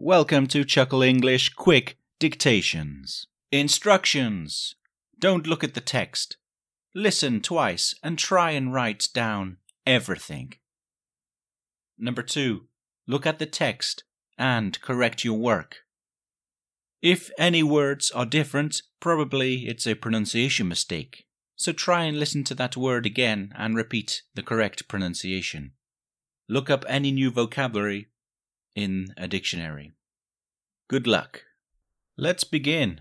Welcome to Chuckle English Quick Dictations. Instructions. Don't look at the text. Listen twice and try and write down everything. Number two, look at the text and correct your work. If any words are different, probably it's a pronunciation mistake. So try and listen to that word again and repeat the correct pronunciation. Look up any new vocabulary in a dictionary. Good luck. Let's begin.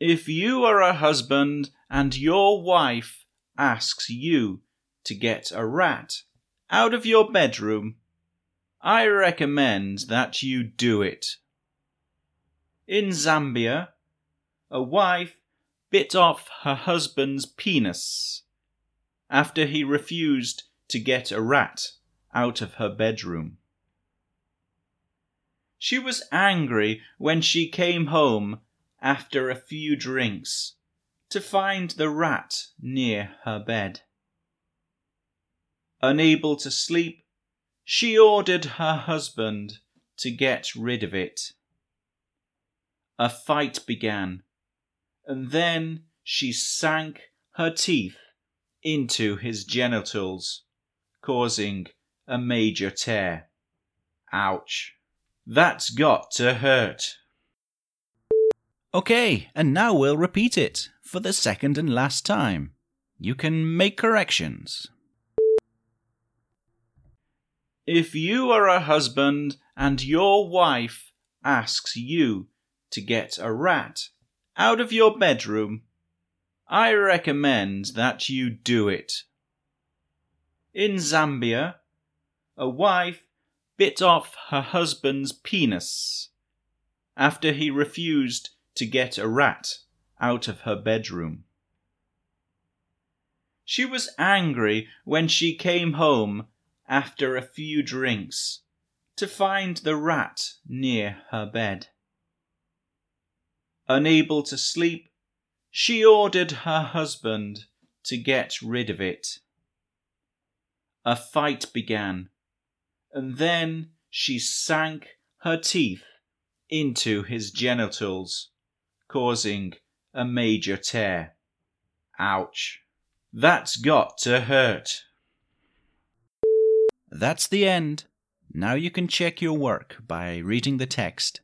If you are a husband and your wife asks you to get a rat out of your bedroom, I recommend that you do it. In Zambia, a wife bit off her husband's penis after he refused to get a rat out of her bedroom. She was angry when she came home after a few drinks to find the rat near her bed. Unable to sleep, she ordered her husband to get rid of it. A fight began, and then she sank her teeth into his genitals, causing a major tear. Ouch. That's got to hurt. Okay, and now we'll repeat it for the second and last time. You can make corrections. If you are a husband and your wife asks you to get a rat out of your bedroom, I recommend that you do it. In Zambia, a wife bit off her husband's penis after he refused to get a rat out of her bedroom. She was angry when she came home after a few drinks to find the rat near her bed. Unable to sleep, she ordered her husband to get rid of it. A fight began and then she sank her teeth into his genitals, causing a major tear. Ouch. That's got to hurt. That's the end. Now you can check your work by reading the text